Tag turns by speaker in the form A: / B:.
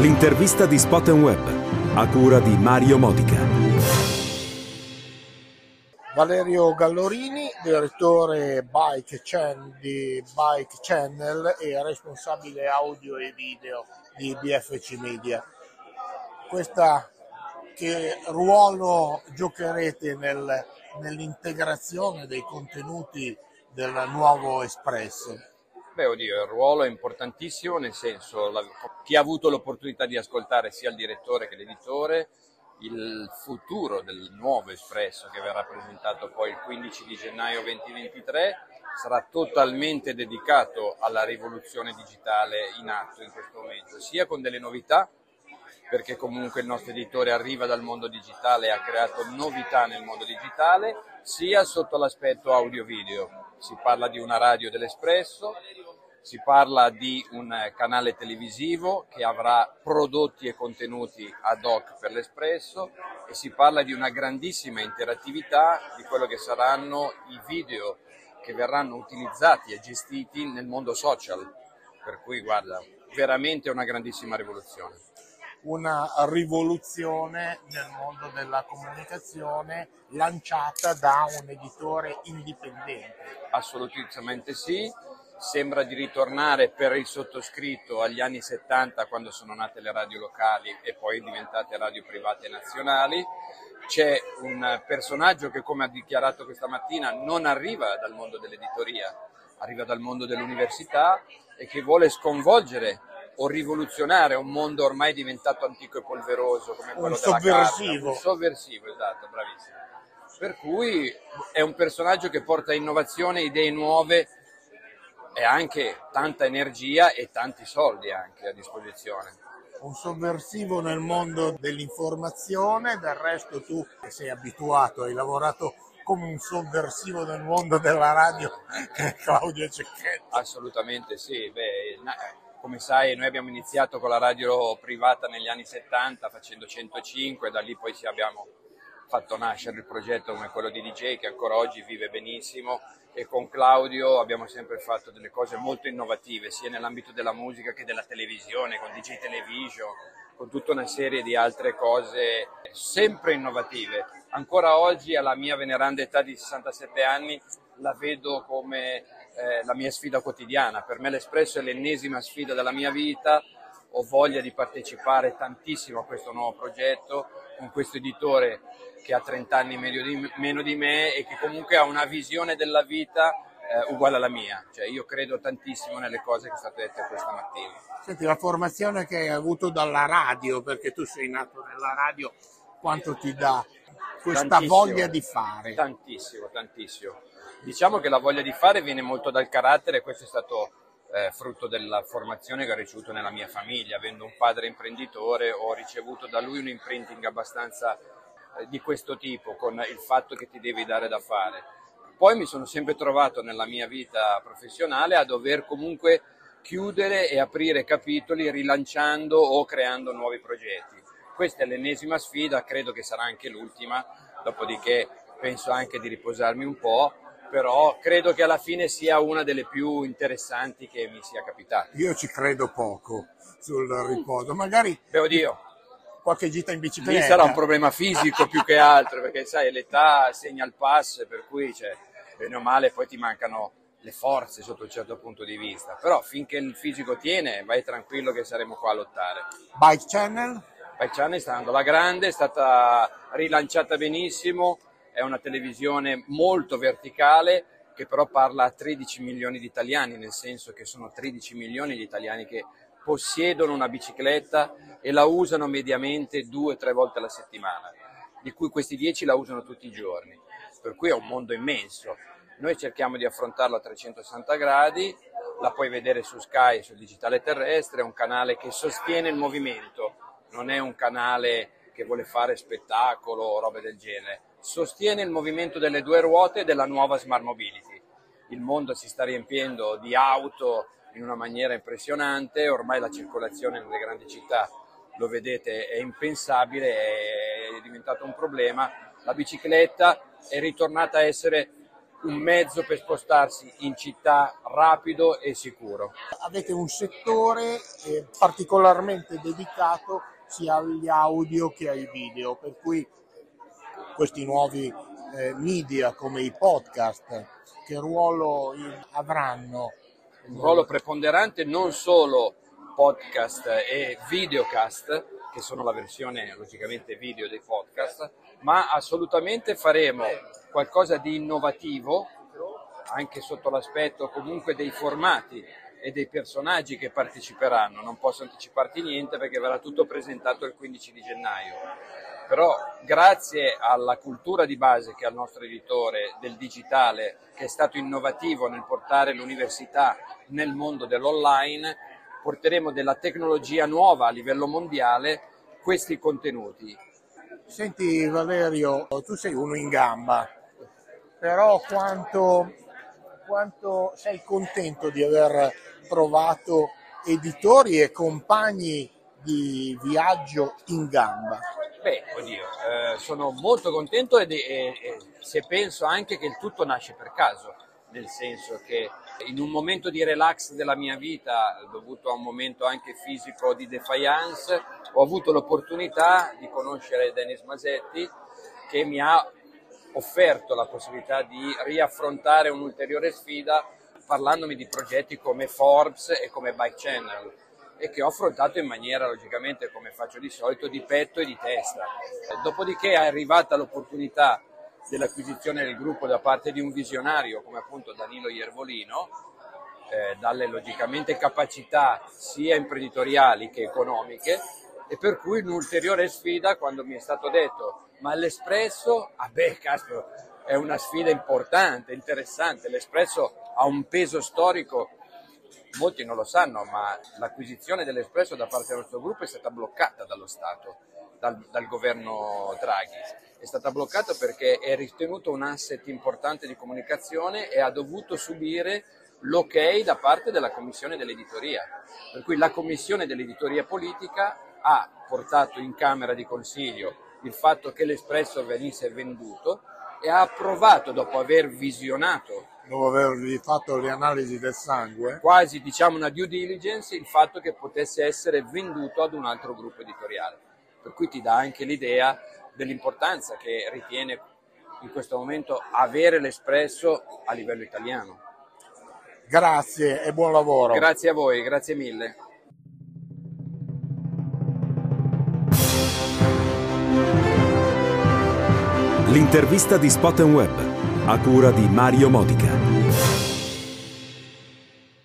A: L'intervista di Spot Web, a cura di Mario Modica.
B: Valerio Gallorini, direttore Bike Channel, di Bike Channel e responsabile audio e video di BFC Media. Questa, che ruolo giocherete nel, nell'integrazione dei contenuti del nuovo Espresso?
C: Beh, oddio, il ruolo è importantissimo, nel senso, la, chi ha avuto l'opportunità di ascoltare sia il direttore che l'editore, il futuro del nuovo Espresso che verrà presentato poi il 15 di gennaio 2023 sarà totalmente dedicato alla rivoluzione digitale in atto in questo momento, sia con delle novità, perché comunque il nostro editore arriva dal mondo digitale e ha creato novità nel mondo digitale, sia sotto l'aspetto audio-video. Si parla di una radio dell'Espresso, si parla di un canale televisivo che avrà prodotti e contenuti ad hoc per l'Espresso e si parla di una grandissima interattività di quello che saranno i video che verranno utilizzati e gestiti nel mondo social. Per cui guarda, veramente una grandissima rivoluzione
B: una rivoluzione nel mondo della comunicazione lanciata da un editore indipendente.
C: Assolutamente sì, sembra di ritornare per il sottoscritto agli anni 70 quando sono nate le radio locali e poi diventate radio private nazionali. C'è un personaggio che come ha dichiarato questa mattina non arriva dal mondo dell'editoria, arriva dal mondo dell'università e che vuole sconvolgere o rivoluzionare un mondo ormai diventato antico e polveroso come quello
B: un
C: della
B: sovversivo.
C: carta, un sovversivo, esatto, bravissimo. Per cui è un personaggio che porta innovazione, idee nuove e anche tanta energia e tanti soldi anche a disposizione.
B: Un sovversivo nel mondo dell'informazione, del resto tu sei abituato, hai lavorato come un sovversivo nel mondo della radio, Claudio Cecchetto.
C: Assolutamente sì, Beh, come sai noi abbiamo iniziato con la radio privata negli anni 70 facendo 105, da lì poi abbiamo fatto nascere il progetto come quello di DJ che ancora oggi vive benissimo e con Claudio abbiamo sempre fatto delle cose molto innovative sia nell'ambito della musica che della televisione, con DJ Television, con tutta una serie di altre cose sempre innovative. Ancora oggi alla mia veneranda età di 67 anni la vedo come eh, la mia sfida quotidiana. Per me l'Espresso è l'ennesima sfida della mia vita, ho voglia di partecipare tantissimo a questo nuovo progetto con questo editore che ha 30 anni di, meno di me e che comunque ha una visione della vita eh, uguale alla mia. Cioè, io credo tantissimo nelle cose che sono state dette questa mattina.
B: Senti, la formazione che hai avuto dalla radio, perché tu sei nato nella radio, quanto ti dà questa tantissimo, voglia di fare?
C: Tantissimo, tantissimo. Diciamo che la voglia di fare viene molto dal carattere, questo è stato eh, frutto della formazione che ho ricevuto nella mia famiglia, avendo un padre imprenditore ho ricevuto da lui un imprinting abbastanza eh, di questo tipo, con il fatto che ti devi dare da fare. Poi mi sono sempre trovato nella mia vita professionale a dover comunque chiudere e aprire capitoli rilanciando o creando nuovi progetti. Questa è l'ennesima sfida, credo che sarà anche l'ultima, dopodiché penso anche di riposarmi un po' però credo che alla fine sia una delle più interessanti che mi sia capitata.
B: Io ci credo poco sul riposo, magari
C: Beh, oddio.
B: qualche gita in bicicletta.
C: Lì sarà un problema fisico più che altro, perché sai, l'età segna il pass, per cui cioè, bene o male poi ti mancano le forze sotto un certo punto di vista, però finché il fisico tiene vai tranquillo che saremo qua a lottare.
B: Bike Channel?
C: Bike Channel sta andando alla grande, è stata rilanciata benissimo, è una televisione molto verticale che però parla a 13 milioni di italiani, nel senso che sono 13 milioni di italiani che possiedono una bicicletta e la usano mediamente due o tre volte alla settimana, di cui questi 10 la usano tutti i giorni, per cui è un mondo immenso. Noi cerchiamo di affrontarlo a 360 gradi, la puoi vedere su Sky, sul digitale terrestre, è un canale che sostiene il movimento, non è un canale che vuole fare spettacolo o robe del genere sostiene il movimento delle due ruote della nuova smart mobility. Il mondo si sta riempiendo di auto in una maniera impressionante, ormai la circolazione nelle grandi città, lo vedete, è impensabile, è diventato un problema. La bicicletta è ritornata a essere un mezzo per spostarsi in città rapido e sicuro.
B: Avete un settore eh, particolarmente dedicato sia agli audio che ai video, per cui questi nuovi eh, media come i podcast, che ruolo avranno?
C: Un ruolo preponderante non solo podcast e videocast, che sono la versione logicamente video dei podcast, ma assolutamente faremo qualcosa di innovativo anche sotto l'aspetto comunque dei formati e dei personaggi che parteciperanno. Non posso anticiparti niente perché verrà tutto presentato il 15 di gennaio. Però grazie alla cultura di base che ha il nostro editore del digitale, che è stato innovativo nel portare l'università nel mondo dell'online, porteremo della tecnologia nuova a livello mondiale questi contenuti.
B: Senti Valerio, tu sei uno in gamba, però quanto, quanto sei contento di aver trovato editori e compagni di viaggio in gamba?
C: Beh, oddio, eh, sono molto contento e, e, se penso anche che il tutto nasce per caso, nel senso che in un momento di relax della mia vita, dovuto a un momento anche fisico di defiance, ho avuto l'opportunità di conoscere Denis Masetti che mi ha offerto la possibilità di riaffrontare un'ulteriore sfida parlandomi di progetti come Forbes e come Bike Channel e che ho affrontato in maniera logicamente come faccio di solito di petto e di testa. Dopodiché è arrivata l'opportunità dell'acquisizione del gruppo da parte di un visionario come appunto Danilo Iervolino, eh, dalle logicamente capacità sia imprenditoriali che economiche e per cui un'ulteriore sfida quando mi è stato detto ma l'Espresso, ah beh caspero, è una sfida importante, interessante, l'Espresso ha un peso storico, molti non lo sanno, ma l'acquisizione dell'Espresso da parte del nostro gruppo è stata bloccata dallo Stato, dal, dal governo Draghi è stata bloccata perché è ritenuto un asset importante di comunicazione e ha dovuto subire l'ok da parte della commissione dell'editoria. Per cui la commissione dell'editoria politica ha portato in Camera di Consiglio il fatto che l'Espresso venisse venduto e ha approvato dopo aver visionato
B: dopo avervi fatto le analisi del sangue
C: quasi diciamo una due diligence il fatto che potesse essere venduto ad un altro gruppo editoriale per cui ti dà anche l'idea dell'importanza che ritiene in questo momento avere l'espresso a livello italiano.
B: Grazie e buon lavoro.
C: Grazie a voi, grazie mille.
A: L'intervista di Spot Web a cura di Mario Modica.